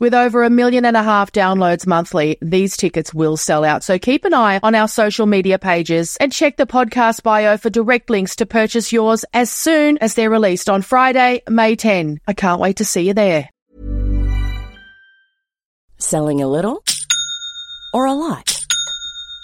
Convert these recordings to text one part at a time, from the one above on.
With over a million and a half downloads monthly, these tickets will sell out. So keep an eye on our social media pages and check the podcast bio for direct links to purchase yours as soon as they're released on Friday, May 10. I can't wait to see you there. Selling a little or a lot?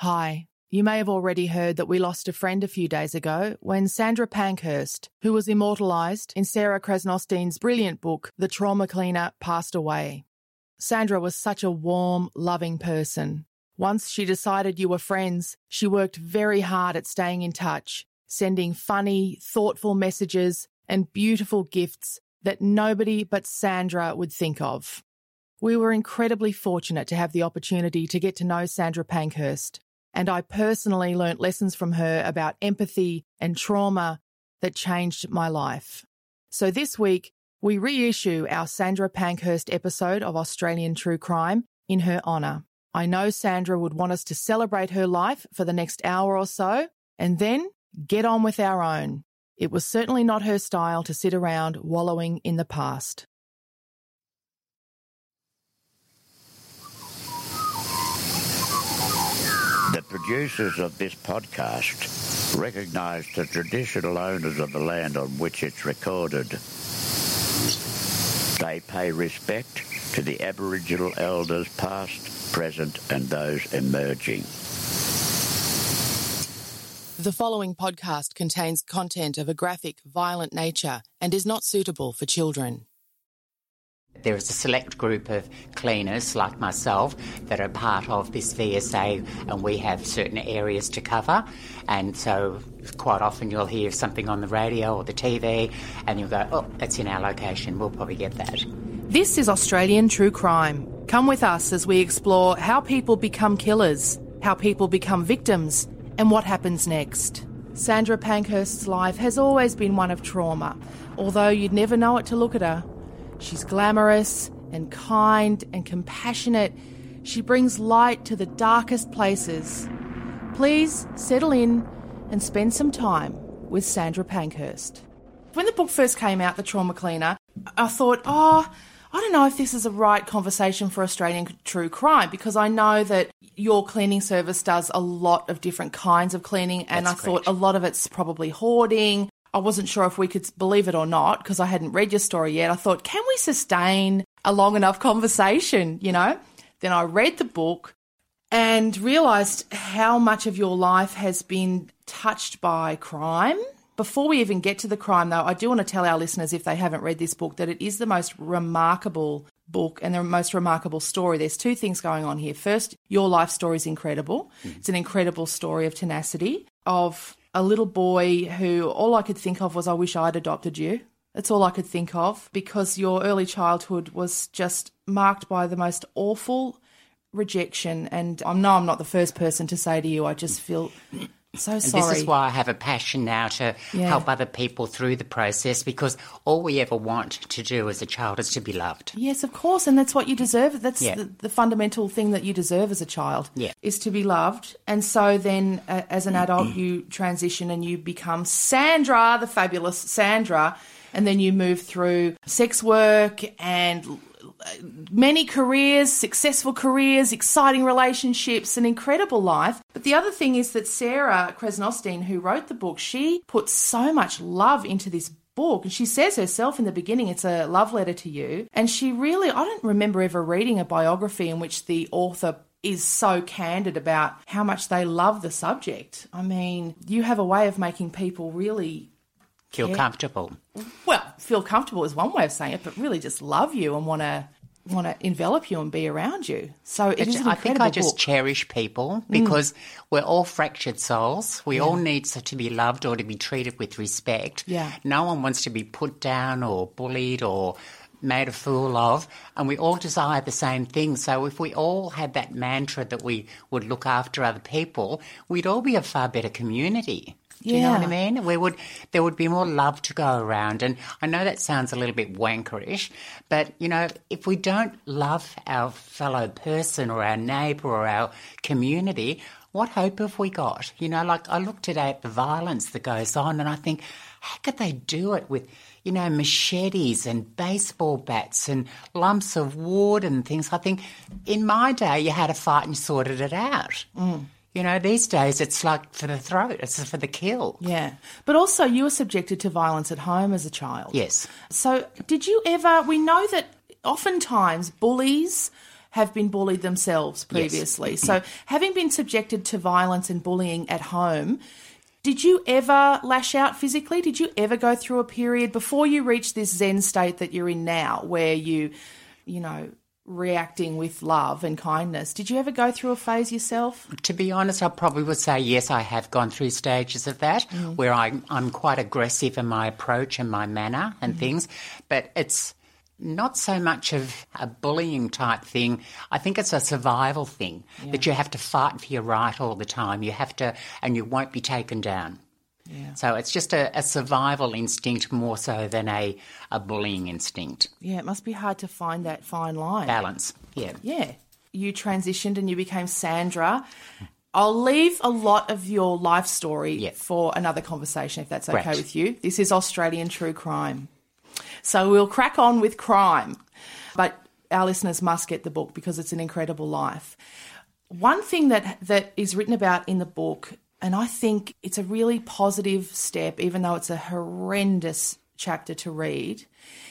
Hi. You may have already heard that we lost a friend a few days ago when Sandra Pankhurst, who was immortalised in Sarah Krasnostein brilliant book, The Trauma Cleaner, passed away. Sandra was such a warm, loving person. Once she decided you were friends, she worked very hard at staying in touch, sending funny, thoughtful messages and beautiful gifts that nobody but Sandra would think of. We were incredibly fortunate to have the opportunity to get to know Sandra Pankhurst and I personally learnt lessons from her about empathy and trauma that changed my life. So this week, we reissue our Sandra Pankhurst episode of Australian True Crime in her honour. I know Sandra would want us to celebrate her life for the next hour or so and then get on with our own. It was certainly not her style to sit around wallowing in the past. The producers of this podcast recognise the traditional owners of the land on which it's recorded. They pay respect to the Aboriginal elders past, present and those emerging. The following podcast contains content of a graphic, violent nature and is not suitable for children. There is a select group of cleaners like myself that are part of this VSA, and we have certain areas to cover. And so, quite often, you'll hear something on the radio or the TV, and you'll go, Oh, that's in our location, we'll probably get that. This is Australian True Crime. Come with us as we explore how people become killers, how people become victims, and what happens next. Sandra Pankhurst's life has always been one of trauma, although you'd never know it to look at her. She's glamorous and kind and compassionate. She brings light to the darkest places. Please settle in and spend some time with Sandra Pankhurst. When the book first came out, The Trauma Cleaner, I thought, oh, I don't know if this is a right conversation for Australian true crime because I know that your cleaning service does a lot of different kinds of cleaning, and That's I thought a lot of it's probably hoarding. I wasn't sure if we could believe it or not because I hadn't read your story yet. I thought, can we sustain a long enough conversation, you know? Then I read the book and realized how much of your life has been touched by crime. Before we even get to the crime, though, I do want to tell our listeners, if they haven't read this book, that it is the most remarkable book and the most remarkable story. There's two things going on here. First, your life story is incredible. Mm-hmm. It's an incredible story of tenacity, of a little boy who all I could think of was, I wish I'd adopted you. That's all I could think of because your early childhood was just marked by the most awful rejection. And I know I'm not the first person to say to you, I just feel so And sorry. this is why I have a passion now to Yeah. help other people through the process because all we ever want to do as a child is to be loved. Yes, of course, and that's what you deserve. That's Yeah. the, the fundamental thing that you deserve as a child. Yeah. is to be loved. And so then, uh, as an adult, you transition and you become Sandra, the fabulous Sandra, and then you move through sex work and many careers, successful careers, exciting relationships, an incredible life. But the other thing is that Sarah Krasnostein, who wrote the book, she put so much love into this book. And she says herself in the beginning, it's a love letter to you. And she really, I don't remember ever reading a biography in which the author is so candid about how much they love the subject. I mean, you have a way of making people really, Feel Yeah. comfortable. well, feel comfortable is one way of saying it, but really just love you and want to want to envelop you and be around you. So it is I think I just book. cherish people mm. because we're all fractured souls. We all need to be loved or to be treated with respect. Yeah. No one wants to be put down or bullied or made a fool of, and we all desire the same thing. So if we all had that mantra that we would look after other people, we'd all be a far better community. Do you know what I mean? We would there would be more love to go around. And I know that sounds a little bit wankerish, but you know, if we don't love our fellow person or our neighbour or our community, what hope have we got? You know, like I look today at the violence that goes on and I think, how could they do it with you know, machetes and baseball bats and lumps of wood and things. I think in my day you had a fight and you sorted it out. Mm. You know, these days it's like for the throat, it's for the kill. Yeah. But also, you were subjected to violence at home as a child. Yes. So, did you ever? We know that oftentimes bullies have been bullied themselves previously. So, having been subjected to violence and bullying at home, did you ever lash out physically? Did you ever go through a period before you reached this Zen state that you're in now, where you, you know, reacting with love and kindness? Did you ever go through a phase yourself? To be honest, I probably would say yes, I have gone through stages of that mm. where I, I'm quite aggressive in my approach and my manner and mm. things, but it's not so much of a bullying type thing. I think it's a survival thing that you have to fight for your right all the time. You have to, and you won't be taken down. So it's just a, a survival instinct more so than a, a bullying instinct. Yeah, it must be hard to find that fine line. Balance. Yeah. Yeah. You transitioned and you became Sandra. I'll leave a lot of your life story Yeah. for another conversation if that's okay with you. This is Australian true crime. So we'll crack on with crime. But our listeners must get the book because it's an incredible life. One thing that that is written about in the book, and I think it's a really positive step, even though it's a horrendous chapter to read,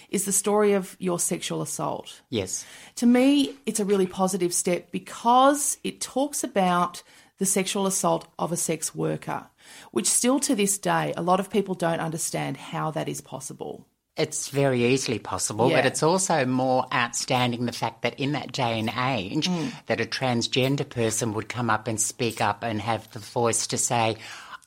is the story of your sexual assault. Yes. To me, it's a really positive step because it talks about the sexual assault of a sex worker, which still to this day, a lot of people don't understand how that is possible. It's very easily possible, Yeah. but it's also more outstanding the fact that in that day and age, Mm. that a transgender person would come up and speak up and have the voice to say,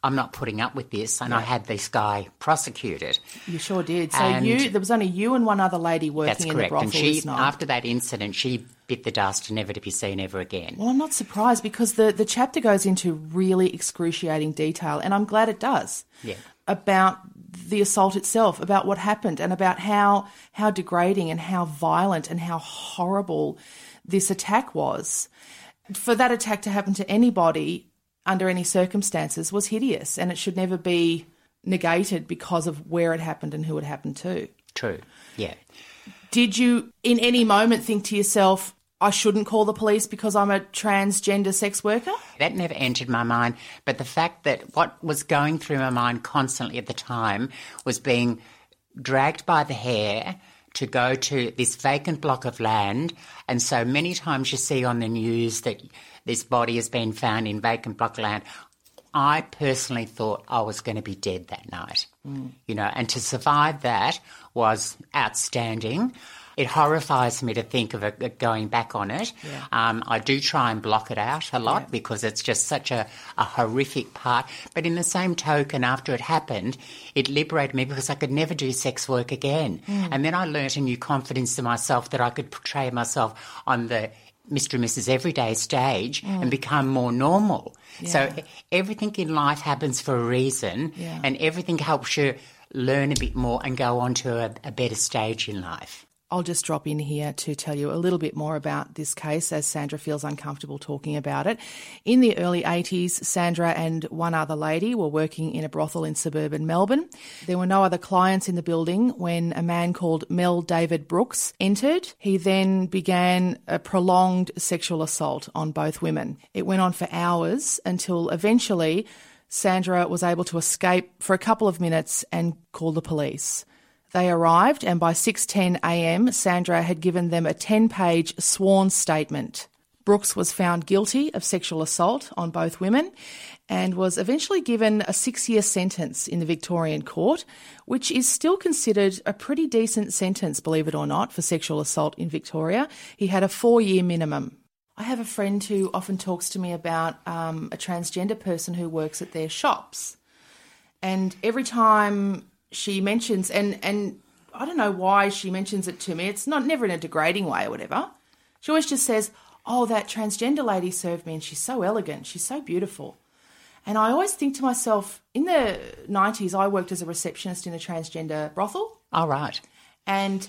I'm not putting up with this, and I had this guy prosecuted. You sure did. So And- you, there was only you and one other lady working That's in the brothel And she, after that incident, she bit the dust, and never to be seen ever again. Well, I'm not surprised because the, the chapter goes into really excruciating detail, and I'm glad it does. Yeah. About the assault itself, about what happened, and about how how degrading and how violent and how horrible this attack was. For that attack to happen to anybody under any circumstances was hideous, and it should never be negated because of where it happened and who it happened to. True. Yeah. Did you, in any moment, think to yourself, I shouldn't call the police because I'm a transgender sex worker? That never entered my mind. But the fact that what was going through my mind constantly at the time was being dragged by the hair to go to this vacant block of land. And so many times you see on the news that this body has been found in vacant block land. I personally thought I was going to be dead that night, hmm. you know, and to survive that was outstanding. It horrifies me to think of it going back on it. Um, I do try and block it out a lot because it's just such a, a horrific part. But in the same token, after it happened, it liberated me because I could never do sex work again. And then I learnt a new confidence in myself that I could portray myself on the Mr. and Mrs. Everyday stage and become more normal. So e- everything in life happens for a reason, Yeah. and everything helps you learn a bit more and go on to a, a better stage in life. I'll just drop in here to tell you a little bit more about this case as Sandra feels uncomfortable talking about it. In the early 80s, Sandra and one other lady were working in a brothel in suburban Melbourne. There were no other clients in the building when a man called Mel David Brooks entered. He then began a prolonged sexual assault on both women. It went on for hours until eventually Sandra was able to escape for a couple of minutes and call the police. They arrived, and by 6:10 a.m., Sandra had given them a 10-page sworn statement. Brooks was found guilty of sexual assault on both women and was eventually given a 6-year sentence in the Victorian court, which is still considered a pretty decent sentence, believe it or not, for sexual assault in Victoria. He had a 4-year minimum. I have a friend who often talks to me about um, a transgender person who works at their shops and every time she mentions and and I don't know why she mentions it to me. It's not never in a degrading way or whatever. She always just says, "Oh, that transgender lady served me, and she's so elegant. She's so beautiful." And I always think to myself, in the '90s, I worked as a receptionist in a transgender brothel, All right. and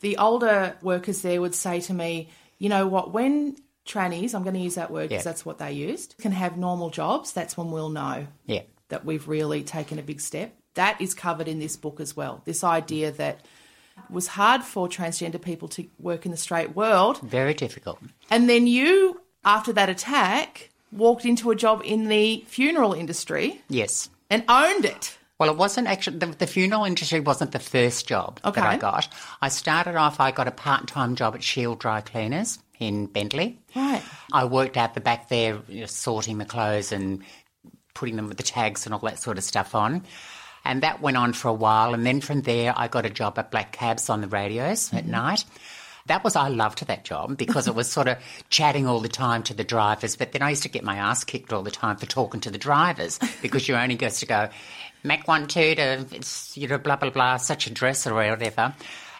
the older workers there would say to me, "You know what? When trannies, I'm going to use that word because Yeah. that's what they used, can have normal jobs, that's when we'll know." Yeah. that we've really taken a big step. That is covered in this book as well. This idea that it was hard for transgender people to work in the straight world. Very difficult. And then you, after that attack, walked into a job in the funeral industry Yes. and owned it. Well, it wasn't actually, the, the funeral industry wasn't the first job that I got. I started off, I got a part time job at Shield Dry Cleaners in Bentleigh. Right. I worked out the back there, you know, sorting the clothes and putting them with the tags and all that sort of stuff on. And that went on for a while. And then from there, I got a job at Black Cabs on the radios at mm-hmm. night. That was, I loved that job because it was sort of chatting all the time to the drivers. But then I used to get my ass kicked all the time for talking to the drivers because you only goes to go, Mac one, two to, you know, blah, blah, blah, such a dress or whatever.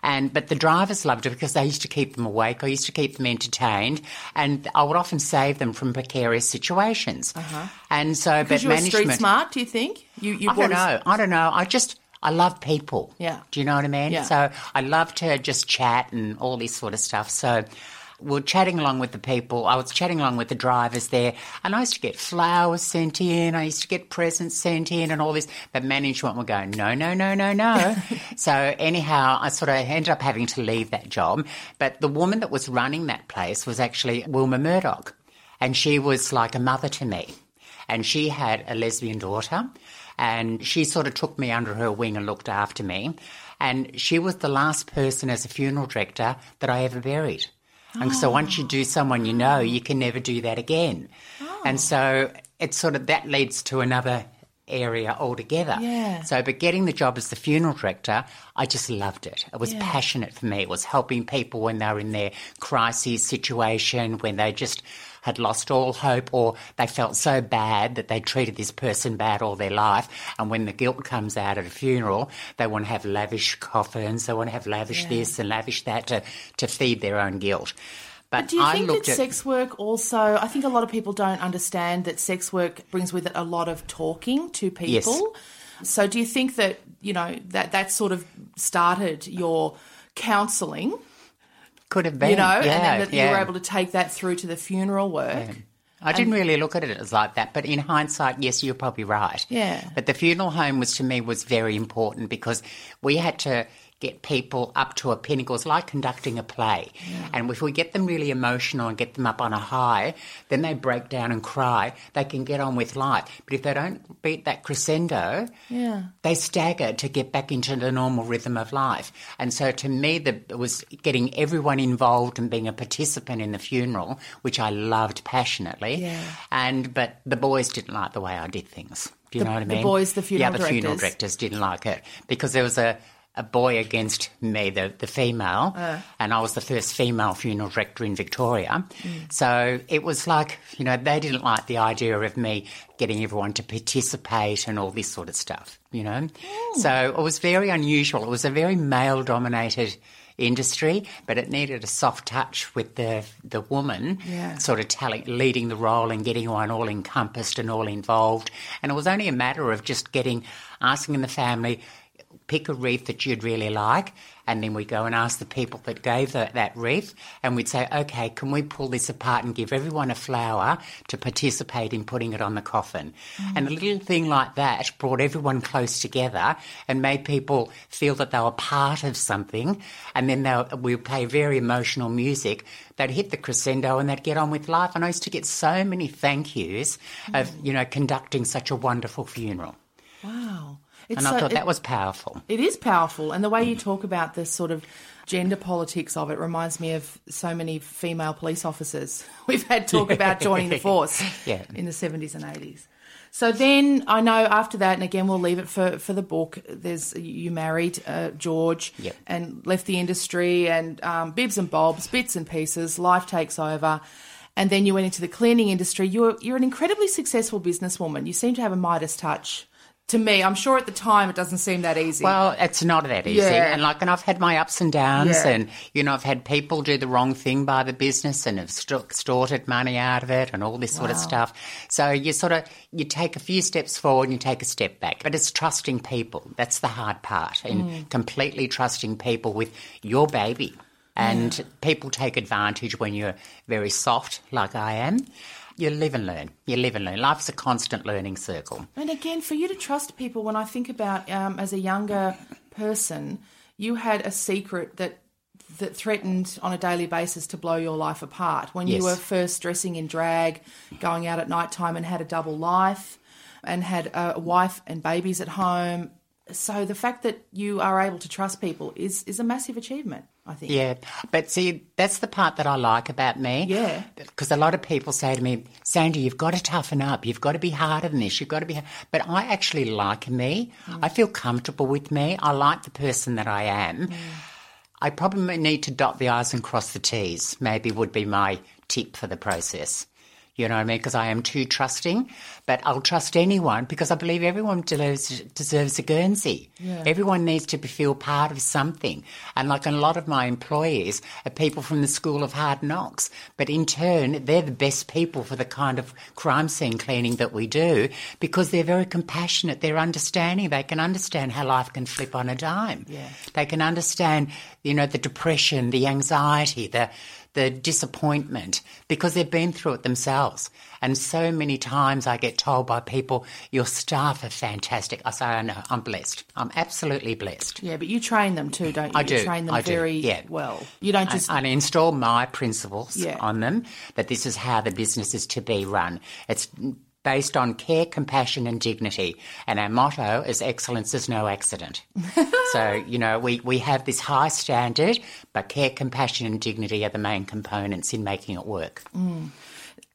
And but the drivers loved it because they used to keep them awake. I used to keep them entertained, and I would often save them from precarious situations. Uh-huh. And so, but you were management. street smart, do you think? You, you I don't know. I don't know. I just I love people. Yeah. Do you know what I mean? Yeah. So I love to just chat and all this sort of stuff. So we're chatting along with the people. I was chatting along with the drivers there, and I used to get flowers sent in. I used to get presents sent in, and all this. But management were going, no, no, no, no, no. so anyhow, I sort of ended up having to leave that job. But the woman that was running that place was actually Wilma Murdoch, and she was like a mother to me and she had a lesbian daughter and she sort of took me under her wing and looked after me and she was the last person as a funeral director that I ever buried. And so once you do someone you know, you can never do that again. Oh. And so it's sort of that leads to another area altogether. Yeah. So, but getting the job as the funeral director, I just loved it. It was passionate for me. It was helping people when they were in their crisis situation, when they just had lost all hope or they felt so bad that they treated this person bad all their life. And when the guilt comes out at a funeral, they want to have lavish coffins, they want to have lavish this and lavish that to, to feed their own guilt. But, Do you I think that at sex work also? I think a lot of people don't understand that sex work brings with it a lot of talking to people. So, do you think that you know that that sort of started your counselling? could have been, You know, yeah, and then that yeah. you were able to take that through to the funeral work. I didn't really look at it as like that, but in hindsight, yes, you're probably right. Yeah. But the funeral home was to me was very important because we had to get people up to a pinnacle. It's like conducting a play. And if we get them really emotional and get them up on a high, then they break down and cry. They can get on with life. But if they don't beat that crescendo, Yeah. they stagger to get back into the normal rhythm of life. And so to me, the, it was getting everyone involved and being a participant in the funeral, which I loved passionately. Yeah. And but the boys didn't like the way I did things. Do you The- know what I mean? the boys, the funeral yeah, the funeral directors. directors didn't like it because there was a. A boy against me, the, the female, Uh. and I was the first female funeral director in Victoria. Mm. So it was like, you know, they didn't like the idea of me getting everyone to participate and all this sort of stuff, you know. Mm. So it was very unusual. It was a very male dominated industry, but it needed a soft touch with the the woman Yeah. sort of telling, leading the role and getting one all encompassed and all involved. And it was only a matter of just getting, asking in the family, pick a wreath that you'd really like, and then we go and ask the people that gave the, that wreath, and we'd say, okay, can we pull this apart and give everyone a flower to participate in putting it on the coffin? Mm. And a little thing like that brought everyone close together and made people feel that they were part of something, and then were, we would play very emotional music. They'd hit the crescendo and they'd get on with life. And I used to get so many thank yous of, mm. you know, conducting such a wonderful funeral. Wow. It's And I so- thought it- that was powerful. It is powerful, and the way you talk about the sort of gender politics of it reminds me of so many female police officers we've had talk about joining the force Yeah. in the seventies and eighties. So then I know after that, and again we'll leave it for, for the book. There's you married uh, George Yep. and left the industry and um, bibs and bobs, bits and pieces. Life takes over, and then you went into the cleaning industry. You're you're an incredibly successful businesswoman. You seem to have a Midas touch. To me, I'm sure at the time it doesn't seem that easy. Well, it's not that easy. Yeah. And like, and I've had my ups and downs, Yeah. and you know, I've had people do the wrong thing by the business and have st- extorted money out of it, and all this sort of stuff. So you sort of you take a few steps forward and you take a step back. But it's trusting people. That's the hard part, and Mm. completely trusting people with your baby. And people take advantage when you're very soft, like I am. You live and learn. You live and learn. Life's a constant learning circle. And again, for you to trust people, when I think about um, as a younger person, you had a secret that that threatened on a daily basis to blow your life apart. When Yes. you were first dressing in drag, going out at night time, and had a double life, and had a wife and babies at home. So the fact that you are able to trust people is is a massive achievement. I think. Yeah, but see, that's the part that I like about me. Yeah. Because a lot of people say to me, Sandy, you've got to toughen up. You've got to be harder than this. You've got to be. But I actually like me. Mm. I feel comfortable with me. I like the person that I am. Mm. I probably need to dot the I's and cross the T's, maybe would be my tip for the process. You know what I mean? Because I am too trusting, but I'll trust anyone because I believe everyone deserves, deserves a Guernsey. Everyone needs to be, feel part of something. And like a lot of my employees are people from the School of Hard Knocks, but in turn, they're the best people for the kind of crime scene cleaning that we do because they're very compassionate. They're understanding. They can understand how life can flip on a dime. Yeah. They can understand, you know, the depression, the anxiety, the the disappointment because they've been through it themselves. And so many times I get told by people, your staff are fantastic. I say, I know, I'm blessed. I'm absolutely blessed. Yeah, but you train them too, don't you? I You do, train them I do, very yeah. well. You don't just I, I install my principles Yeah. on them that this is how the business is to be run. It's based on care, compassion, and dignity. And our motto is excellence is no accident. so, you know, we, we have this high standard, but care, compassion, and dignity are the main components in making it work. Mm.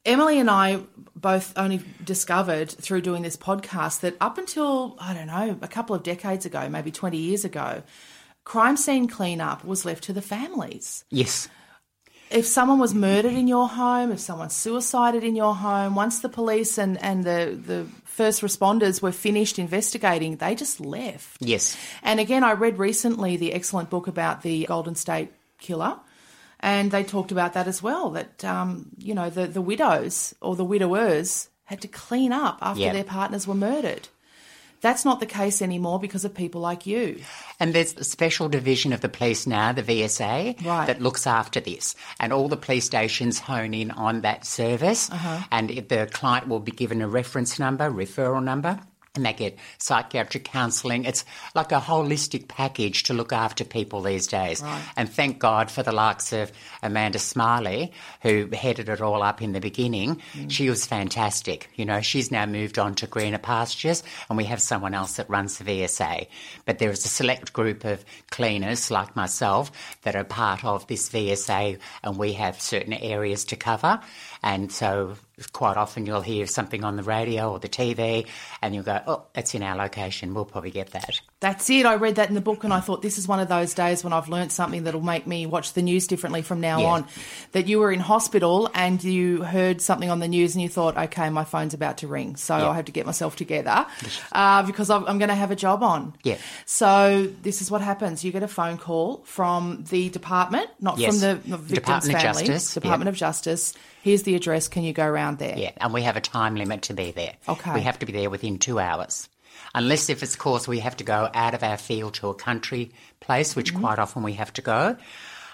Emily and I both only discovered through doing this podcast that up until, I don't know, a couple of decades ago, maybe 20 years ago, crime scene cleanup was left to the families. Yes. If someone was murdered in your home, if someone suicided in your home, once the police and, and the, the first responders were finished investigating, they just left. Yes. And again, I read recently the excellent book about the Golden State Killer, and they talked about that as well. That um, you know the the widows or the widowers had to clean up after Yeah. their partners were murdered. That's not the case anymore because of people like you. And there's a special division of the police now, the VSA, Right. that looks after this. And all the police stations hone in on that service. Uh-huh. And the client will be given a reference number, referral number, and they get psychiatric counselling. It's like a holistic package to look after people these days. And thank God for the likes of Amanda Smiley, who headed it all up in the beginning. Mm. She was fantastic. You know, she's now moved on to greener pastures, and we have someone else that runs the VSA. But there is a select group of cleaners like myself that are part of this VSA, and we have certain areas to cover. And so quite often you'll hear something on the radio or the TV, and you'll go, "Oh, it's in our location. We'll probably get that." That's it. I read that in the book and I thought this is one of those days when I've learnt something that'll make me watch the news differently from now Yeah. on. That you were in hospital and you heard something on the news and you thought, okay, my phone's about to ring, so I have to get myself together uh, because I'm, going to have a job on. Yeah. So this is what happens. You get a phone call from the department, not Yes. from the not victim's Department of. Justice, Department yeah. of Justice. Here's the address. Can you go around there? Yeah, and we have a time limit to be there. Okay. We have to be there within two hours. Unless if it's course we have to go out of our field to a country place, which Mm-hmm. quite often we have to go.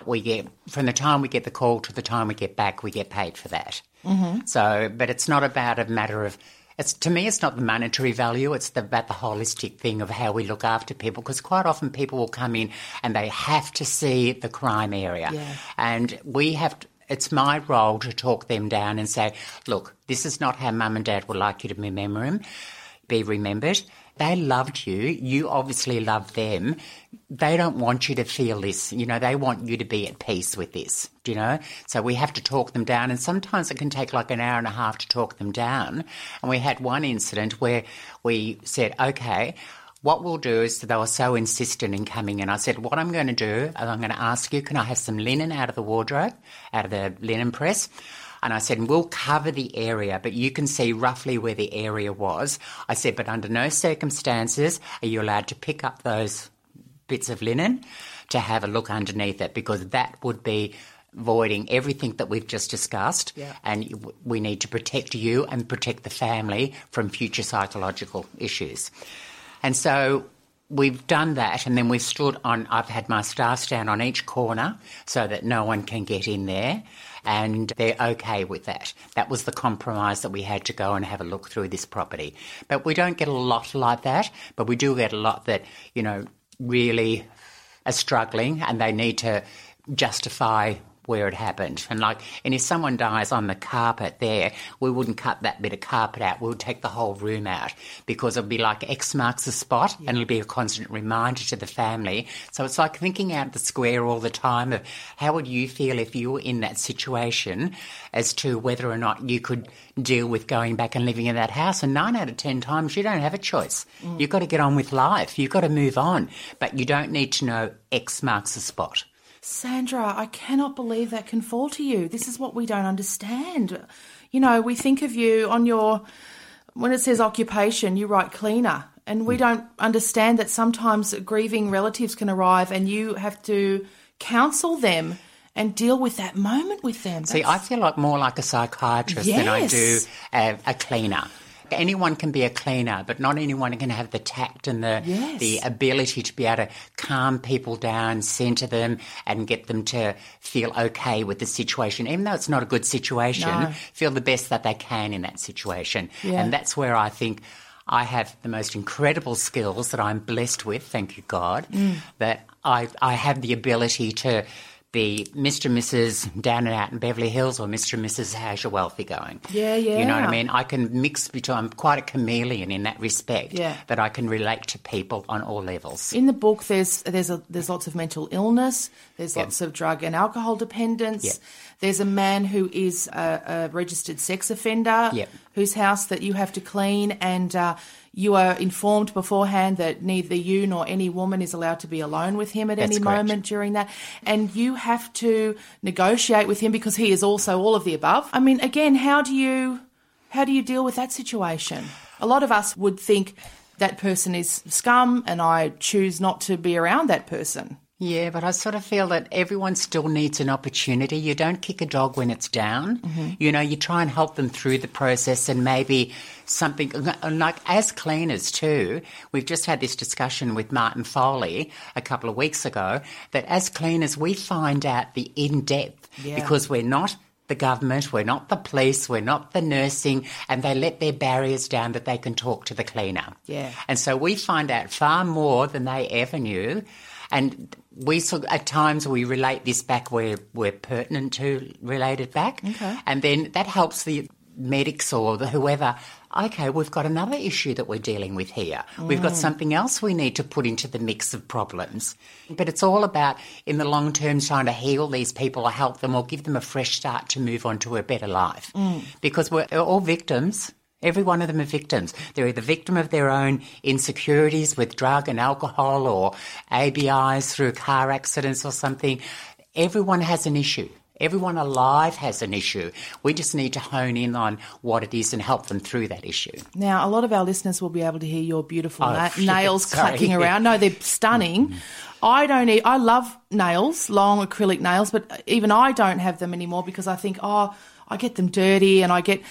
We get from the time we get the call to the time we get back, we get paid for that. Mm-hmm. So, but it's not about a matter of. It's to me, it's not the monetary value. It's the, about the holistic thing of how we look after people. Because quite often people will come in and they have to see the crime area, Yeah. and we have to, it's my role to talk them down and say, look, this is not how mum and dad would like you to remember him, be remembered. They loved you. You obviously love them. They don't want you to feel this. You know, they want you to be at peace with this. Do you know? So we have to talk them down. And sometimes it can take like an hour and a half to talk them down. And we had one incident where we said, okay, what we'll do is they were so insistent in coming in. I said, what I'm going to do I'm going to ask you, can I have some linen out of the wardrobe, out of the linen press? And I said, we'll cover the area, but you can see roughly where the area was. I said, but under no circumstances are you allowed to pick up those bits of linen to have a look underneath it because that would be voiding everything that we've just discussed Yeah. and we need to protect you and protect the family from future psychological issues. And so we've done that and then we've stood on I've had my staff stand on each corner so that no one can get in there and they're okay with that. That was the compromise that we had to go and have a look through this property. But we don't get a lot like that, but we do get a lot that, you know, really are struggling and they need to justify where it happened. And like, and if someone dies on the carpet there, we wouldn't cut that bit of carpet out. We would take the whole room out because it'd be like X marks the spot and it'll be a constant reminder to the family. So it's like thinking out the square all the time of how would you feel if you were in that situation as to whether or not you could deal with going back and living in that house. And nine out of 10 times, you don't have a choice. You've got to get on with life. You've got to move on. But you don't need to know X marks the spot. Sandra, I cannot believe that can fall to you. This is what we don't understand. You know, we think of you on your, when it says occupation, you write cleaner. And we hmm. don't understand that sometimes grieving relatives can arrive and you have to counsel them and deal with that moment with them. See, I feel like more like a psychiatrist than I do a, a cleaner. Anyone can be a cleaner, but not anyone can have the tact and the Yes. the ability to be able to calm people down, centre them, and get them to feel okay with the situation, even though it's not a good situation. No. Feel the best that they can in that situation, Yeah. and that's where I think. I have the most incredible skills that I'm blessed with, thank you God, Mm. that I, I have the ability to the Mr. and Mrs. down and out in Beverly Hills or Mr. and Mrs. How's your wealthy going? Yeah, yeah. You know what I mean? I can mix between, I'm quite a chameleon in that respect. Yeah. That I can relate to people on all levels. In the book, there's there's a, there's lots of mental illness. There's Yep. lots of drug and alcohol dependence. Yep. There's a man who is a, a registered sex offender Yep. whose house that you have to clean, and uh, you are informed beforehand that neither you nor any woman is allowed to be alone with him at That's any correct. moment during that, and you have to negotiate with him because he is also all of the above. I mean, again, how do you how do you deal with that situation? A lot of us would think that person is scum, and I choose not to be around that person. Yeah, but I sort of feel that everyone still needs an opportunity. You don't kick a dog when it's down. Mm-hmm. You know, you try and help them through the process and maybe something like as cleaners too. We've just had this discussion with Martin Foley a couple of weeks ago that as cleaners we find out the in depth Yeah. because we're not the government, we're not the police, we're not the nursing, and they let their barriers down that they can talk to the cleaner. Yeah. And so we find out far more than they ever knew. And we sort at times we relate this back where we're pertinent to relate it back. Okay. And then that helps the medics or the whoever. Okay, we've got another issue that we're dealing with here. We've got mm. something else we need to put into the mix of problems. But it's all about, in the long term, trying to heal these people or help them or give them a fresh start to move on to a better life. Mm. Because we're all victims. Every one of them are victims. They're either victim of their own insecurities with drug and alcohol or ABIs through car accidents or something. Everyone has an issue. Everyone alive has an issue. We just need to hone in on what it is and help them through that issue. Now, a lot of our listeners will be able to hear your beautiful Oh, na- nails sorry. clacking around. No, they're stunning. Mm-hmm. I don't. E- I love nails, long acrylic nails, but even I don't have them anymore because I think, oh, I get them dirty, and I get.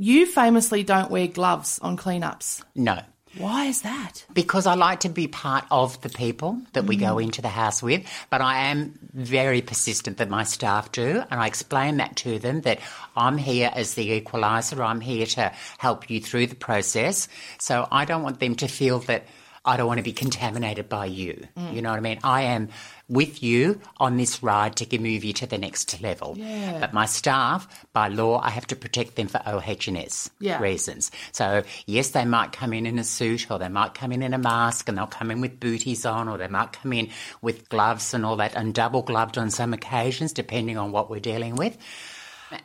You famously don't wear gloves on cleanups. No. Why is that? Because I like to be part of the people that we go mm. into the house with, but I am very persistent that my staff do, and I explain that to them that I'm here as the equaliser, I'm here to help you through the process. So I don't want them to feel that I don't want to be contaminated by you. Mm. You know what I mean? I am with you on this ride to move you to the next level. Yeah. But my staff, by law, I have to protect them for OH&S Yeah. reasons. So yes, they might come in in a suit, or they might come in in a mask, and they'll come in with booties on, or they might come in with gloves and all that, and double gloved on some occasions, depending on what we're dealing with.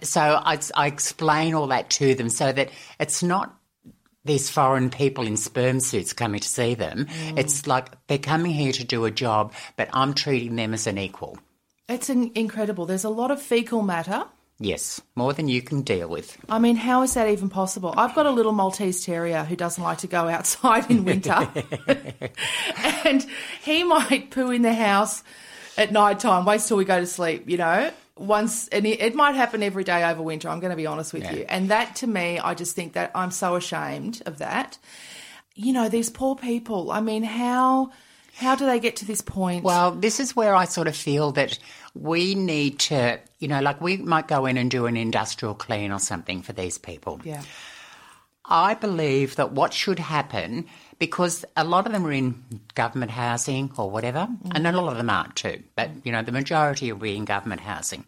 So I, I explain all that to them so that it's not these foreign people in sperm suits coming to see them. Mm. It's like they're coming here to do a job, but I'm treating them as an equal. It's in- incredible. There's a lot of fecal matter. Yes, more than you can deal with. I mean, how is that even possible? I've got a little Maltese terrier who doesn't like to go outside in winter. and he might poo in the house at night time, waits till we go to sleep, you know? Once, and it, it might happen every day over winter, I'm going to be honest with you. And that to me, I just think that I'm so ashamed of that. You know, these poor people, I mean, how. How do they get to this point? Well, this is where I sort of feel that we need to, you know, like we might go in and do an industrial clean or something for these people. yeah. I believe that what should happen, because a lot of them are in government housing or whatever, and a lot of them aren't too, but you know, the majority will be in government housing.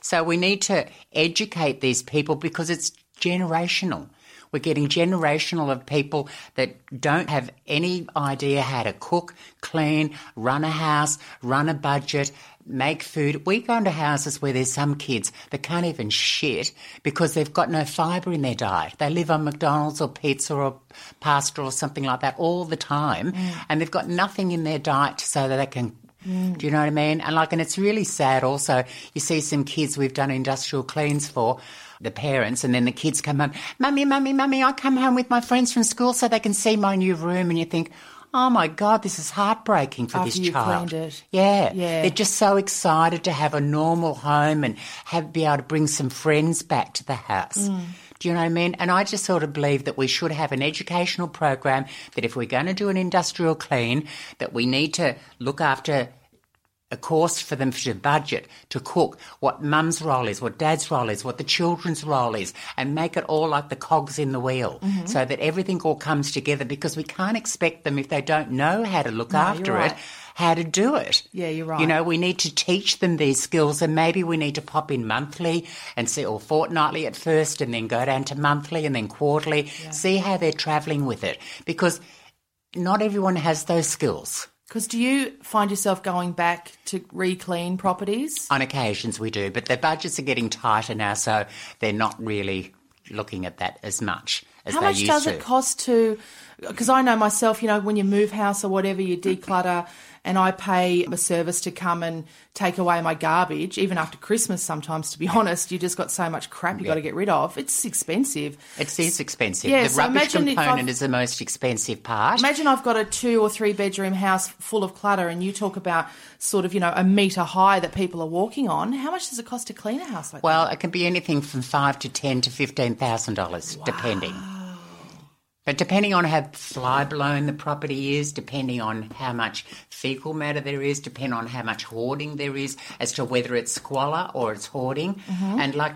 So we need to educate these people because it's generational. We're getting generational of people that don't have any idea how to cook, clean, run a house, run a budget, make food. We go into houses where there's some kids that can't even shit because they've got no fibre in their diet. They live on McDonald's or pizza or pasta or something like that all the time, mm. and they've got nothing in their diet so that they can mm. do you know what I mean? And like, and it's really sad. Also, you see some kids we've done industrial cleans for the parents, and then the kids come home, mummy, mummy, mummy, I come home with my friends from school so they can see my new room, and you think. Oh my God, this is heartbreaking for After this you child. cleaned it. Yeah. Yeah. They're just so excited to have a normal home and have be able to bring some friends back to the house. Mm. Do you know what I mean? And I just sort of believe that we should have an educational program that if we're going to do an industrial clean, that we need to look after a course for them to budget, to cook, what mum's role is, what dad's role is, what the children's role is, and make it all like the cogs in the wheel Mm-hmm. so that everything all comes together because we can't expect them if they don't know how to look No, after right. it, how to do it. Yeah, you're right. You know, we need to teach them these skills and maybe we need to pop in monthly and see, or fortnightly at first and then go down to monthly and then quarterly, see how they're travelling with it because not everyone has those skills. Because do you find yourself going back to re-clean properties? On occasions we do, but their budgets are getting tighter now, so they're not really looking at that as much as How they much used does to. it cost to? Because I know myself, you know, when you move house or whatever, you declutter, and I pay a service to come and take away my garbage. Even after Christmas, sometimes, to be honest, you just got so much crap you got to get rid of. It's expensive. It is expensive. Yeah, the so rubbish component is the most expensive part. Imagine I've got a two or three bedroom house full of clutter, and you talk about sort of, you know, a metre high that people are walking on. How much does it cost to clean a house like that? Well, it can be anything from five to ten to fifteen thousand dollars, depending. But depending on how fly blown the property is, depending on how much fecal matter there is, depending on how much hoarding there is, as to whether it's squalor or it's hoarding, Mm-hmm. and like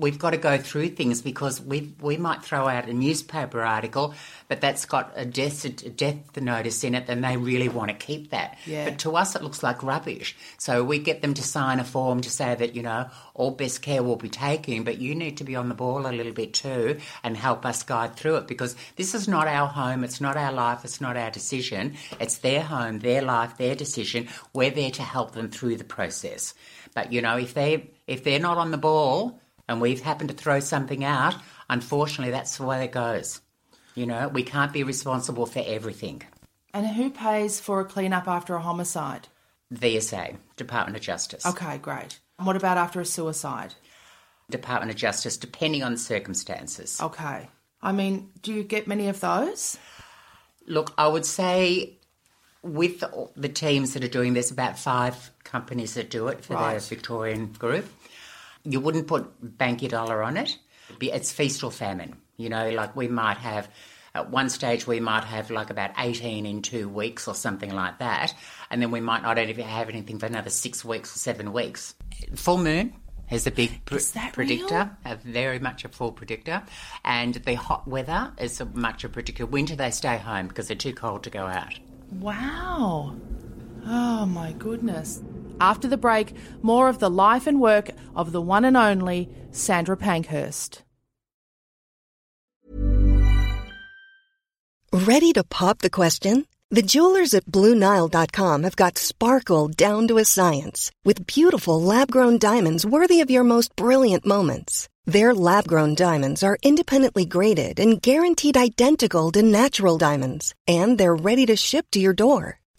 we've got to go through things because we we might throw out a newspaper article, but that's got a death a death notice in it, and they really want to keep that. Yeah. But to us, it looks like rubbish. So we get them to sign a form to say that, you know, all best care will be taken, but you need to be on the ball a little bit too and help us guide through it because this is not our home, it's not our life, it's not our decision. It's their home, their life, their decision. We're there to help them through the process. But, you know, if they if they're not on the ball and we've happened to throw something out, unfortunately that's the way it goes. You know, we can't be responsible for everything. and who pays for a clean up after a homicide? VSA, Department of Justice. Okay, great. And what about after a suicide? Department of Justice, depending on the circumstances. Okay. I mean, do you get many of those? Look, I would say with the, the teams that are doing this, about five companies that do it for Right. the Victorian group. You wouldn't put bank your dollar on it. It's feast or famine. You know, like we might have, at one stage, we might have like about 18 in two weeks or something like that. And then we might not even have anything for another six weeks or seven weeks. Full moon is a big pr- Is predictor, a very much a full predictor. And the hot weather is a much a predictor. Winter, they stay home because they're too cold to go out. Wow. Oh my goodness. After the break, more of the life and work of the one and only Sandra Pankhurst. Ready to pop the question? The jewelers at BlueNile.com have got sparkle down to a science with beautiful lab grown diamonds worthy of your most brilliant moments. Their lab grown diamonds are independently graded and guaranteed identical to natural diamonds, and they're ready to ship to your door.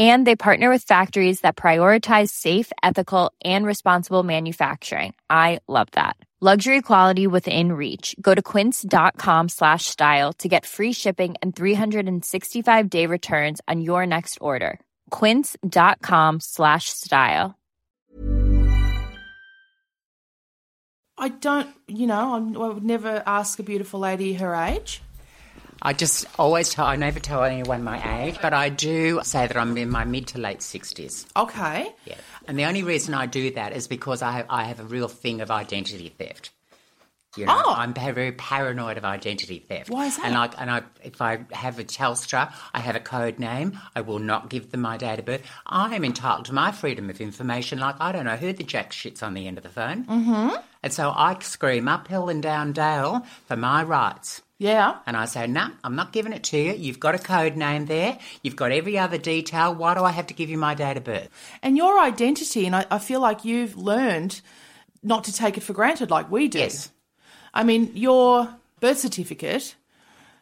And they partner with factories that prioritize safe, ethical, and responsible manufacturing. I love that. Luxury quality within reach. Go to quince.com slash style to get free shipping and 365 day returns on your next order. Quince.com slash style. I don't, you know, I'm, I would never ask a beautiful lady her age. I just always tell, I never tell anyone my age, but I do say that I'm in my mid to late 60s. Okay. Yeah. And the only reason I do that is because I have, I have a real thing of identity theft. You know, Oh. I'm very paranoid of identity theft. Why is that? And I, and I, if I have a Telstra, I have a code name. I will not give them my date of birth. I am entitled to my freedom of information. Like I don't know who the jack shit's on the end of the phone. Mm-hmm. And so I scream uphill and down dale for my rights. Yeah. And I say, no, I'm not giving it to you. You've got a code name there. You've got every other detail. Why do I have to give you my date of birth? And your identity, and I, I feel like you've learned not to take it for granted like we do. Yes. I mean, your birth certificate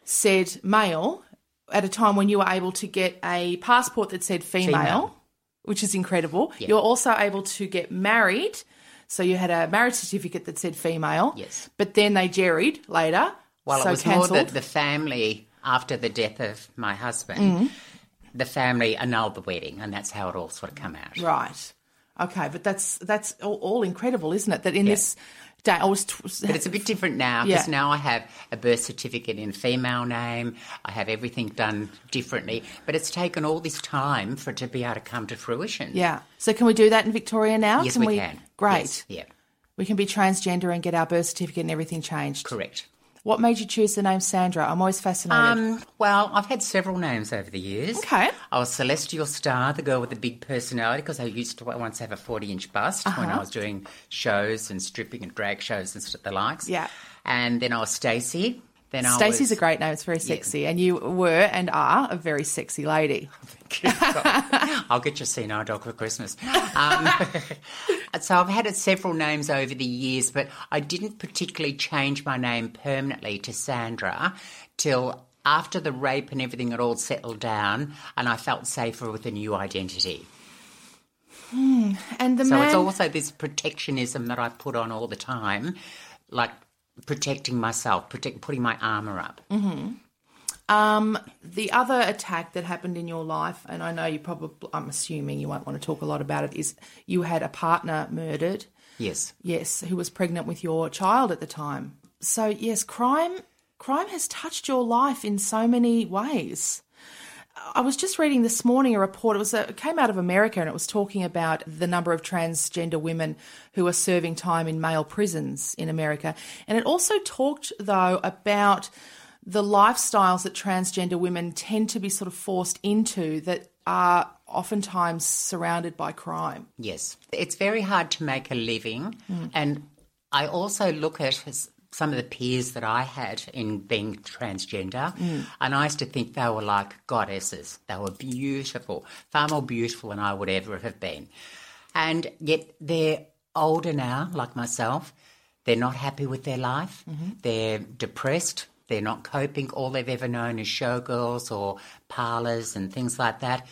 said male at a time when you were able to get a passport that said female, Female. which is incredible. Yeah. You're also able to get married. So you had a marriage certificate that said female. Yes. But then they jerried later. Well, so it was cancelled. more that the family, after the death of my husband, Mm-hmm. the family annulled the wedding, and that's how it all sort of come out. Right. Okay, but that's that's all, all incredible, isn't it? That in this day, I was. T- But it's a bit different now because Yeah. now I have a birth certificate in female name. I have everything done differently. But it's taken all this time for it to be able to come to fruition. Yeah. So can we do that in Victoria now? Yes, we, can. Great. Yes, yeah, We can be transgender and get our birth certificate and everything changed. correct. What made you choose the name Sandra? I'm always fascinated. Um, well, I've had several names over the years. Okay. I was Celestial Star, the girl with the big personality, because I used to once have a 40 inch bust when Uh-huh. I was doing shows and stripping and drag shows and the likes. Yeah. And then I was Stacey. I Stacey's was, a great name. It's very sexy. And you were and are a very sexy lady. I'll get your senile dog for Christmas. Um, so I've had several names over the years, but I didn't particularly change my name permanently to Sandra till after the rape and everything had all settled down, and I felt safer with a new identity. And the So man. it's also this protectionism that I put on all the time, like protecting myself, protect, putting my armor up. Um, the other attack that happened in your life, and I know you probably, I'm assuming you won't want to talk a lot about it, is you had a partner murdered. Yes. Yes, who was pregnant with your child at the time. So yes, crime crime has touched your life in so many ways. I was just reading this morning a report. It was a, it came out of America and it was talking about the number of transgender women who are serving time in male prisons in America. And it also talked though about the lifestyles that transgender women tend to be sort of forced into that are oftentimes surrounded by crime. Yes. It's very hard to make a living. Hmm. And I also look at some of the peers that I had in being transgender, mm. and I used to think they were like goddesses. They were beautiful, far more beautiful than I would ever have been. And yet they're older now, like myself. They're not happy with their life. Mm-hmm. They're depressed. They're not coping. All they've ever known is showgirls or parlours and things like that.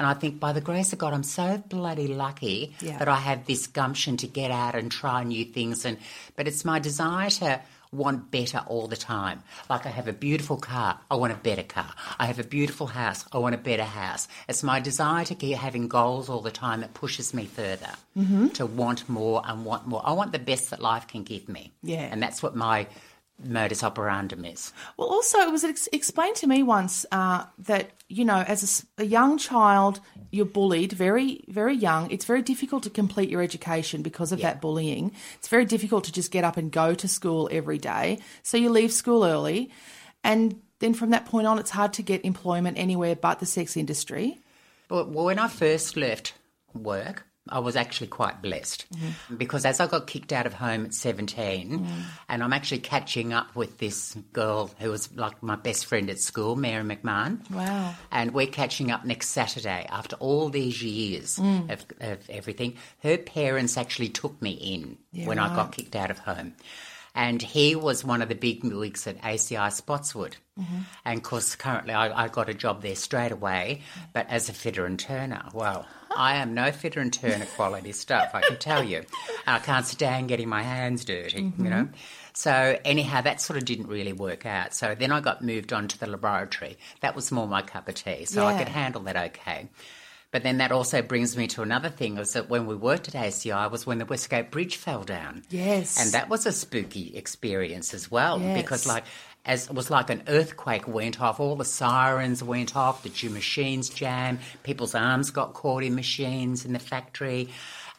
And I think by the grace of God, I'm so bloody lucky Yeah. that I have this gumption to get out and try new things. And but it's my desire to want better all the time. Like I have a beautiful car, I want a better car. I have a beautiful house, I want a better house. It's my desire to keep having goals all the time that pushes me further. Mm-hmm. To want more and want more. I want the best that life can give me. Yeah. And that's what my modus operandum is. Well, also, it was ex- explained to me once uh, that, you know, as a young child, you're bullied very, very young. It's very difficult to complete your education because of that bullying. It's very difficult to just get up and go to school every day. So you leave school early. And then from that point on, it's hard to get employment anywhere but the sex industry. But when I first left work, I was actually quite blessed mm-hmm. Mm-hmm. because as I got kicked out of home at 17, and I'm actually catching up with this girl who was like my best friend at school, Mary McMahon. Wow. And we're catching up next Saturday after all these years mm. of, of everything. Her parents actually took me in when I got kicked out of home. And he was one of the big wigs at ACI Spotswood. Mm-hmm. And of course, currently I, I got a job there straight away, but as a fitter and turner. Well, I am no fitter and turner quality stuff, I can tell you. I can't stand getting my hands dirty, you mm-hmm. know. So anyhow, that sort of didn't really work out. So then I got moved on to the laboratory. That was more my cup of tea, so I could handle that okay. But then that also brings me to another thing: is that when we worked at ACI was when the Westgate Bridge fell down. Yes. and that was a spooky experience as well Yes. because, like, as it was like an earthquake went off, all the sirens went off, the machines jammed, people's arms got caught in machines in the factory.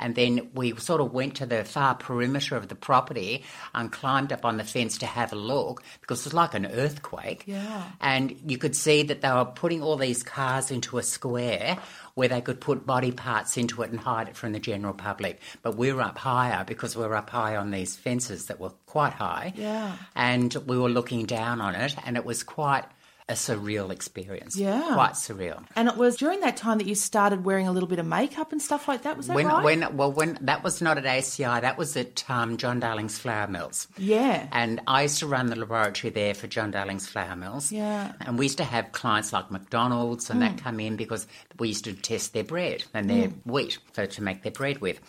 And then we sort of went to the far perimeter of the property and climbed up on the fence to have a look because it was like an earthquake. Yeah. And you could see that they were putting all these cars into a square where they could put body parts into it and hide it from the general public. But we were up higher because we were up high on these fences that were quite high. Yeah. And we were looking down on it, and it was quite a surreal experience. Yeah. Quite surreal. And it was during that time that you started wearing a little bit of makeup and stuff like that. Was that when, right? when, well, when that was not at ACI, that was at um, John Darling's Flour Mills. yeah. And I used to run the laboratory there for John Darling's Flour Mills. Yeah. And we used to have clients like McDonald's and that come in because we used to test their bread and their wheat so to make their bread with.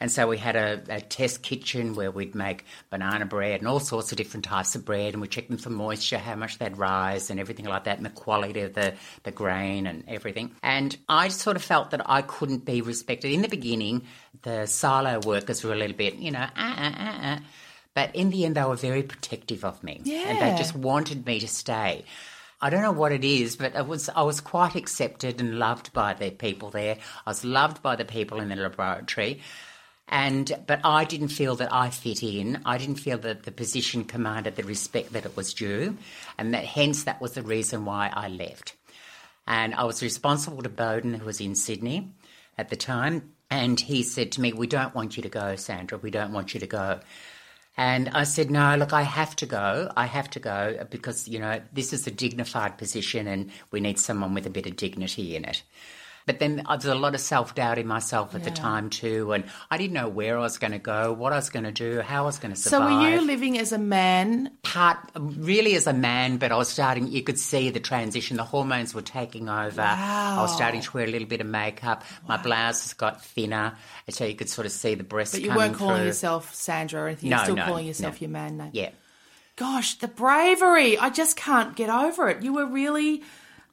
And so we had a, a test kitchen where we'd make banana bread and all sorts of different types of bread and we checked them for moisture, how much they'd rise and everything like that and the quality of the, the grain and everything. And I sort of felt that I couldn't be respected. In the beginning, the silo workers were a little bit, you know, ah, ah, ah, ah. But in the end, they were very protective of me. And they just wanted me to stay. I don't know what it is, but it was I was quite accepted and loved by the people there. I was loved by the people in the laboratory. And but I didn't feel that I fit in. I didn't feel that the position commanded the respect that it was due, and that hence that was the reason why I left. And I was responsible to Bowden, who was in Sydney at the time, and he said to me, "We don't want you to go, Sandra. We don't want you to go." And I said, no, look, I have to go. I have to go because, you know, this is a dignified position and we need someone with a bit of dignity in it. But then uh, there was a lot of self doubt in myself at the time too, and I didn't know where I was going to go, what I was going to do, how I was going to survive. so were you living as a man? part really as a man, but I was starting. You could see the transition. The hormones were taking over. I was starting to wear a little bit of makeup. My blouses got thinner, so you could sort of see the breasts. But you weren't calling through. yourself Sandra or anything. No, You're still no, calling yourself no. your man name. Yeah. Gosh, the bravery. I just can't get over it. You were really. See,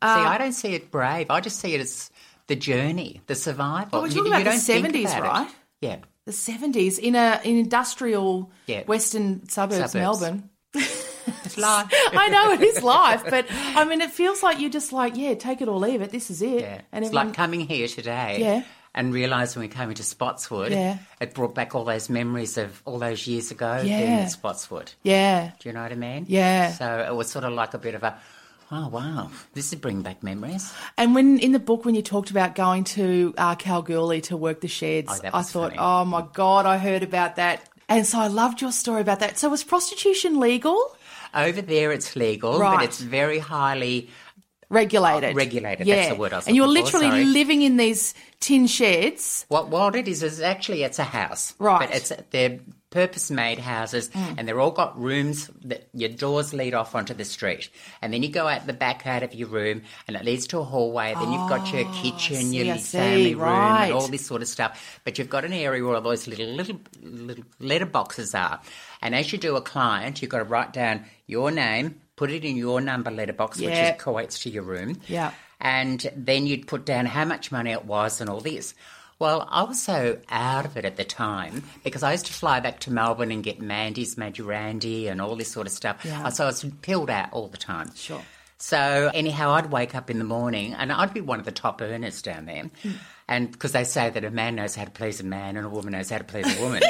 Uh, I don't see it brave. I just see it as the journey, the survival. But we're You- talking you about the 70s, about it. right? Yeah. the 70s in a in industrial Yeah. western suburbs, Suburbs. Melbourne. It's life. I know it is life, but I mean, it feels like you're just like, yeah, take it or leave it. This is it. Yeah. And it's everyone, like coming here today Yeah. and realising we came into Spotswood, Yeah. it brought back all those memories of all those years ago being Yeah. at Spotswood. yeah, Do you know what I mean? Yeah. So it was sort of like a bit of a, oh, wow, this is bringing back memories. And when in the book, when you talked about going to uh, Kalgoorlie to work the sheds, Oh, I thought, funny. oh my god, I heard about that, and so I loved your story about that. So was prostitution legal, Over there it's legal, Right. but it's very highly regulated? Regulated, Yeah. that's the word I was and you're looking for, literally living in these tin sheds. What what it is is actually it's a house, Right. But it's they're purpose made houses, hmm. and they're all got rooms that your doors lead off onto the street, and then you go out the back out of your room, and it leads to a hallway. Then you've got your oh, kitchen, see, your see, family room, and all this sort of stuff. But you've got an area where all those little little little letter boxes are, and as you do a client, you've got to write down your name. Put it in your number letterbox, Yeah. which is to your room. Yeah. And then you'd put down how much money it was and all this. Well, I was so out of it at the time because I used to fly back to Melbourne and get Mandy's Majorandi and all this sort of stuff. Yeah. So I was pilled out all the time. Sure. So anyhow, I'd wake up in the morning and I'd be one of the top earners down there. Hmm. And because they say that a man knows how to please a man and a woman knows how to please a woman.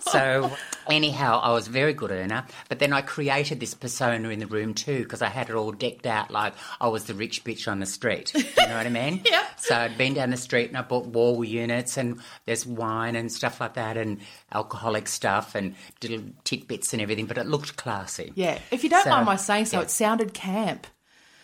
So anyhow, I was a very good earner. But then I created this persona in the room too because I had it all decked out like I was the rich bitch on the street. You know what I mean? Yeah. So I'd been down the street and I bought wall units and there's wine and stuff like that and alcoholic stuff and little tidbits and everything, but it looked classy. Yeah. If you don't So, mind my saying so, yeah. it sounded camp.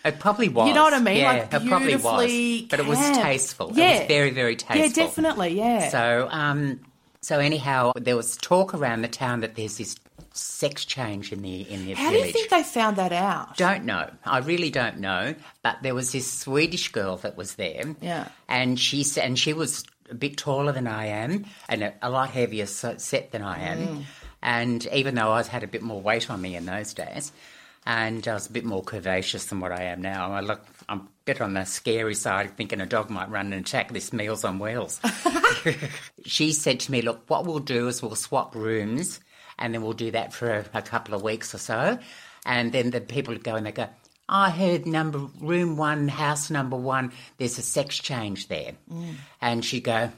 It probably was. You know what I mean? Yeah, Like it probably was. But it was tasteful. Yeah. It was very, very tasteful. Yeah, definitely. Yeah. So, um, so anyhow, there was talk around the town that there's this sex change in the in the How do you think they found that out? Don't know. I really don't know. But there was this Swedish girl that was there. Yeah. And she and she was a bit taller than I am, and a, a lot heavier set than I am. Mm. And even though I had a bit more weight on me in those days, and uh, I was a bit more curvaceous than what I am now. I look, I'm a bit on the scary side, thinking a dog might run and attack this Meals on Wheels. she said to me, "Look, what we'll do is we'll swap rooms, and then we'll do that for a, couple of weeks or so." And then the people would go and they go, I heard number room one, house number one, there's a sex change there. Mm. And she'd go,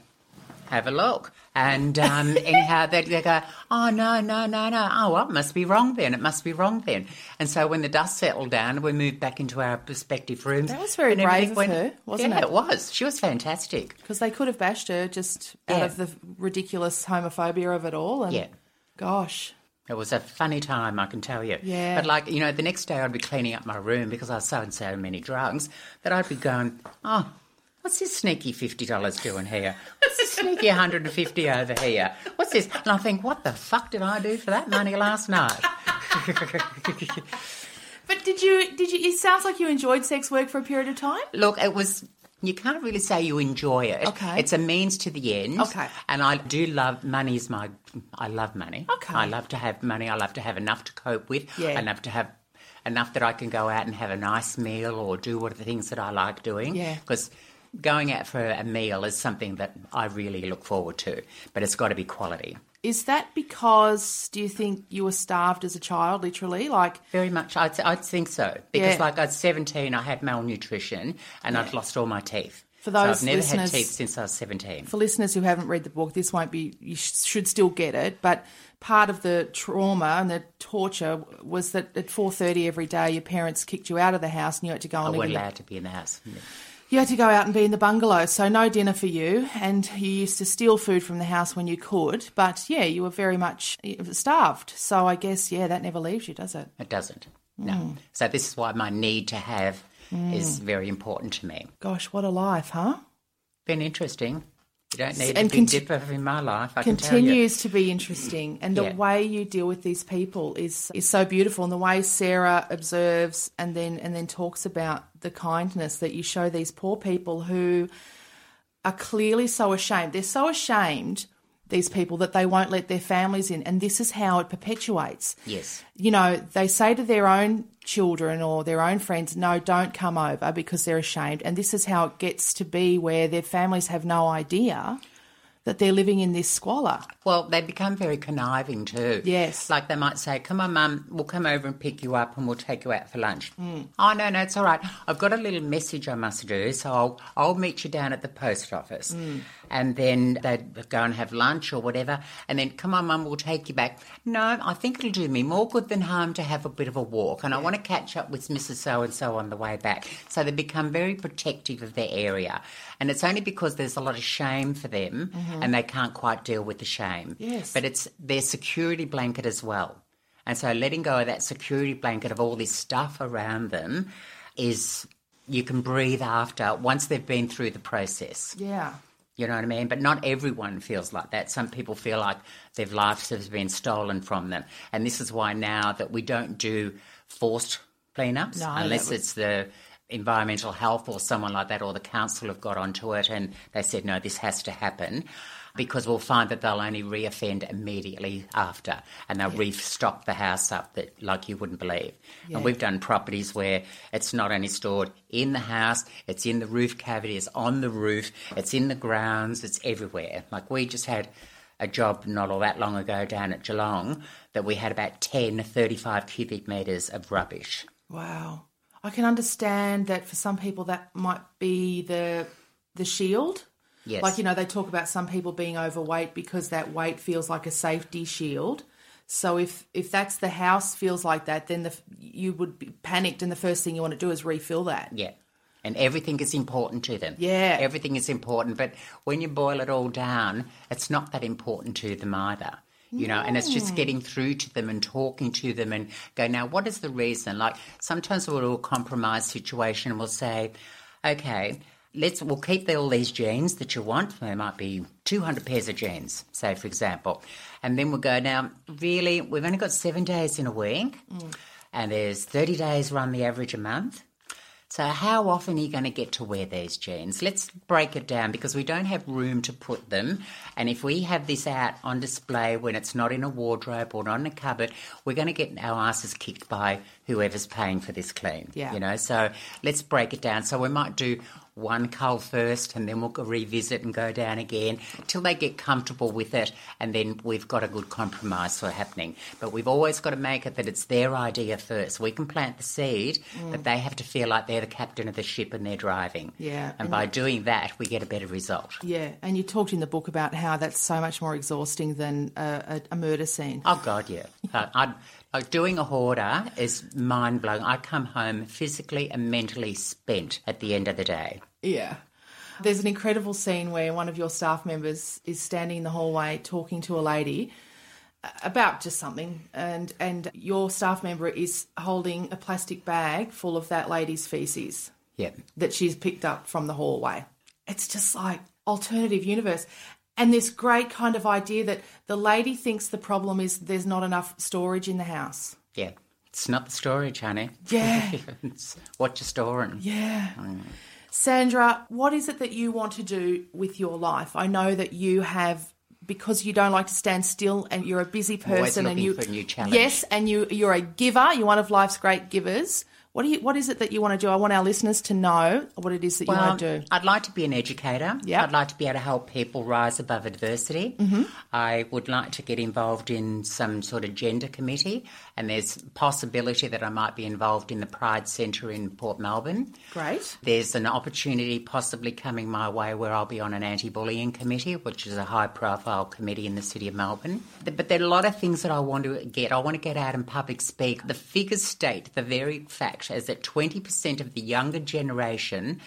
have a look. And um, anyhow, they'd, they go, oh, no, no, no, no. Oh, well, it must be wrong then. It must be wrong then. And so when the dust settled down, we moved back into our respective rooms. That was very brave of her, wasn't yeah, it? it was. She was fantastic. Because they could have bashed her just out Yeah. of the ridiculous homophobia of it all. And Yeah. gosh, It was a funny time, I can tell you. Yeah. But like, you know, the next day I'd be cleaning up my room because I was so and so many drugs that I'd be going, oh, what's this sneaky fifty dollars doing here? What's this sneaky hundred and fifty over here? What's this? And I think, what the fuck did I do for that money last night? but did you? Did you? It sounds like you enjoyed sex work for a period of time. Look, it was. You can't really say you enjoy it. Okay. It's a means to the end. Okay. And I do love money's my. I love money. Okay. I love to have money. I love to have enough to cope with. Yeah. I love to have enough that I can go out and have a nice meal or do what the things that I like doing. Yeah. Because going out for a meal is something that I really look forward to, but it's got to be quality. Is that because do you think you were starved as a child, literally? Like, Very much, I'd, I'd think so. Because, Yeah. like, I was 17, I had malnutrition and I'd lost all my teeth. For so those I've never had teeth since I was 17. for listeners who haven't read the book, this won't be. You sh- should still get it, but part of the trauma and the torture was that at four thirty every day, your parents kicked you out of the house and you had to go I and live wasn't in the allowed to be in the house. You had to go out and be in the bungalow, so no dinner for you, and you used to steal food from the house when you could. But yeah, you were very much starved. So I guess yeah, that never leaves you, does it? It doesn't. No. Mm. So this is why my need to have is very important to me. Gosh, what a life, huh? Been interesting. You don't need And a big dipper in my life. I can tell you. Continues to be interesting, and the Yeah. way you deal with these people is is so beautiful, and the way Sarah observes and then and then talks about the kindness that you show these poor people who are clearly so ashamed. They're so ashamed, these people, that they won't let their families in. And this is how it perpetuates. Yes. You know, they say to their own children or their own friends, no, don't come over because they're ashamed. And this is how it gets to be where their families have no idea that they're living in this squalor. Well, they become very conniving too. Yes. Like they might say, Come on, Mum, we'll come over and pick you up and we'll take you out for lunch. Hmm. Oh, no, no, it's all right. I've got a little message I must do, so I'll, I'll meet you down at the post office. Hmm. And then they'd go and have lunch or whatever. And then, Come on, Mum, we'll take you back. No, I think it'll do me more good than harm to have a bit of a walk. And I want to catch up with Mrs. So and so on the way back. So they become very protective of their area. And it's only because there's a lot of shame for them mm-hmm. and they can't quite deal with the shame. Yes. But it's their security blanket as well. And so letting go of that security blanket of all this stuff around them is you can breathe after once they've been through the process. Yeah. You know what I mean? But not everyone feels like that. Some people feel like their lives have been stolen from them. And this is why now that we don't do forced cleanups No, unless was- it's the environmental health or someone like that or the council have got onto it and they said, no, this has to happen. Because we'll find that they'll only reoffend immediately after, and they'll restock the house up that like you wouldn't believe. And we've done properties where it's not only stored in the house, it's in the roof cavity, it's on the roof, it's in the grounds, it's everywhere. Like we just had a job not all that long ago down at Geelong that we had about 10, 35 cubic metres of rubbish. Wow. I can understand that for some people that might be the the shield. Yes. Like you know, they talk about some people being overweight because that weight feels like a safety shield. So if if that's the house feels like that, then the you would be panicked, and the first thing you want to do is refill that. Yeah. And everything is important to them. Yeah. Everything is important. But when you boil it all down, it's not that important to them either. You know, and it's just mm. getting through to them and talking to them and go, now, what is the reason? Like sometimes we'll do a compromise situation and we'll say, okay, let's, we'll keep all these jeans that you want. There might be 200 pairs of jeans, say, for example. And then we'll go, now, really, we've only got seven days in a week mm. and there's 30 days run the average a month. So, how often are you going to get to wear these jeans? Let's break it down because we don't have room to put them. And if we have this out on display when it's not in a wardrobe or not in a cupboard, we're going to get our asses kicked by whoever's paying for this clean. Yeah. You know, so let's break it down. So, we might do one cull first and then we'll revisit and go down again till they get comfortable with it and then we've got a good compromise for happening. But we've always got to make it that it's their idea first. We can plant the seed, but they have to feel like they're the captain of the ship and they're driving. Yeah, And and by doing that, we get a better result. Yeah, and you talked in the book about how that's so much more exhausting than a, a, a murder scene. Oh God, yeah. I'd, like doing a hoarder is mind blowing. I come home physically and mentally spent at the end of the day. Yeah. There's an incredible scene where one of your staff members is standing in the hallway talking to a lady uh, about just something and and your staff member is holding a plastic bag full of that lady's feces Yeah. that she's picked up from the hallway. It's just like alternative universe. And this great kind of idea that the lady thinks the problem is there's not enough storage in the house. Yeah. It's not the storage, honey. Yeah. it's what you're storing. Yeah. Mm. Sandra, what is it that you want to do with your life? I know that you have because you don't like to stand still and you're a busy person and you for a new challenge. Yes, and you you're a giver, you're one of life's great givers. What do you what is it that you want to do? I want our listeners to know what it is that you want to do. I'd like to be an educator. Yeah. I'd like to be able to help people rise above adversity. Mm-hmm. I would like to get involved in some sort of gender committee, and there's possibility that I might be involved in the Pride Centre in Port Melbourne. Great. There's an opportunity possibly coming my way where I'll be on an anti-bullying committee, which is a high-profile committee in the city of Melbourne. But there are a lot of things that I want to get. I want to get out and public speak. The figures state the very fact is that 20% of the younger generation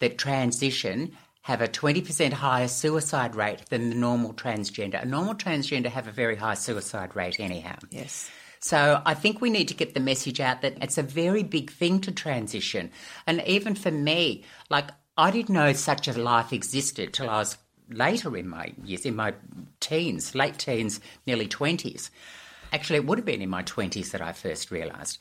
that transition have a 20% higher suicide rate than the normal transgender. A normal transgender have a very high suicide rate anyhow. Yes. So I think we need to get the message out that it's a very big thing to transition. And even for me, like I didn't know such a life existed till I was later in my years, in my teens, late teens, nearly 20s. Actually, it would have been in my 20s that I first realised.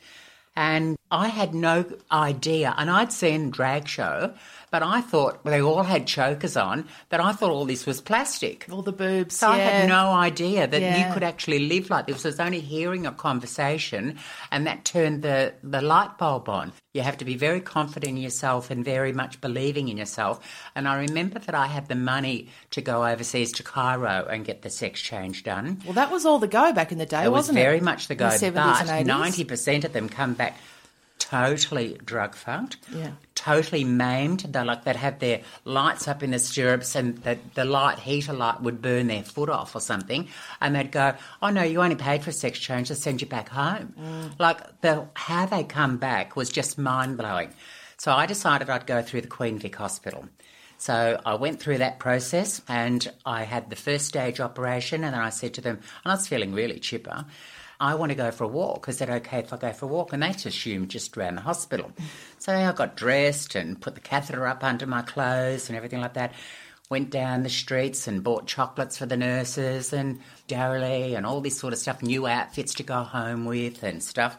And I had no idea. And I'd seen drag show, but I thought they all had chokers on, but I thought all this was plastic. All the boobs. So I had no idea that Yeah. you could actually live like this. I was only hearing a conversation, and that turned the, the light bulb on. You have to be very confident in yourself and very much believing in yourself. And I remember that I had the money to go overseas to Cairo and get the sex change done. Well, that was all the go back in the day, It was wasn't very it? Was very much the go, the 70s but and 80s. ninety percent of them come back totally drug fucked, Yeah. totally maimed. They like they'd have their lights up in the stirrups, and the, the light heater light would burn their foot off or something, and they'd go, "Oh no, you only paid for a sex change. They'll send you back home." Mm. Like the how they come back was just mind blowing. So I decided I'd go through the Queen Vic Hospital. So I went through that process and I had the first stage operation, and then I said to them, and I was feeling really chipper. I want to go for a walk. Is that okay if I go for a walk? And they just assumed just around the hospital. So I got dressed and put the catheter up under my clothes and everything like that. Went down the streets and bought chocolates for the nurses and dairy and all this sort of stuff, new outfits to go home with and stuff.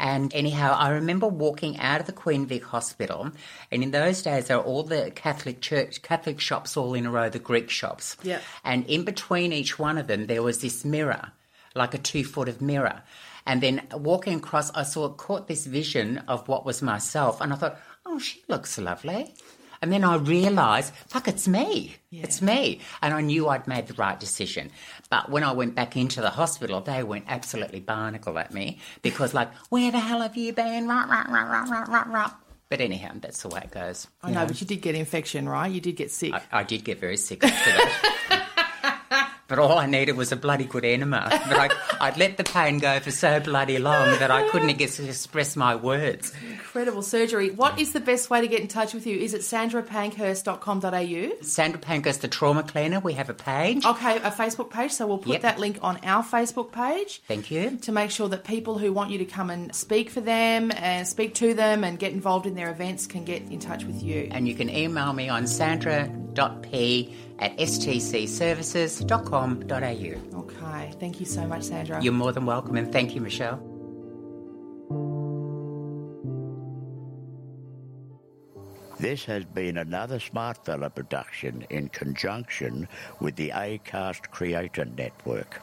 And anyhow, I remember walking out of the Queen Vic Hospital, and in those days there were all the Catholic church, Catholic shops all in a row, the Greek shops. Yep. And in between each one of them, there was this mirror, like a two foot of mirror. And then walking across, I saw caught this vision of what was myself, and I thought, oh, she looks lovely. And then I realised, fuck, it's me. It's me. And I knew I'd made the right decision. But when I went back into the hospital, they went absolutely barnacle at me because, like, where the hell have you been? Rah, rah, rah, rah, rah, rah, rah. But anyhow, that's the way it goes. I know, but you did get infection, right? You did get sick. I, I did get very sick after that. but all I needed was a bloody good enema. But I, I'd let the pain go for so bloody long that I couldn't ex- express my words. Incredible surgery. What is the best way to get in touch with you? Is it sandrapankhurst.com.au? Sandra Pankhurst, the trauma cleaner, we have a page. Okay, a Facebook page. So we'll put Yep. that link on our Facebook page. Thank you. To make sure that people who want you to come and speak for them and speak to them and get involved in their events can get in touch with you. And you can email me on sandra.p at stcservices.com.au. Okay, thank you so much, Sandra. You're more than welcome, and thank you, Michelle. This has been another Smart Fella production in conjunction with the ACAST Creator Network.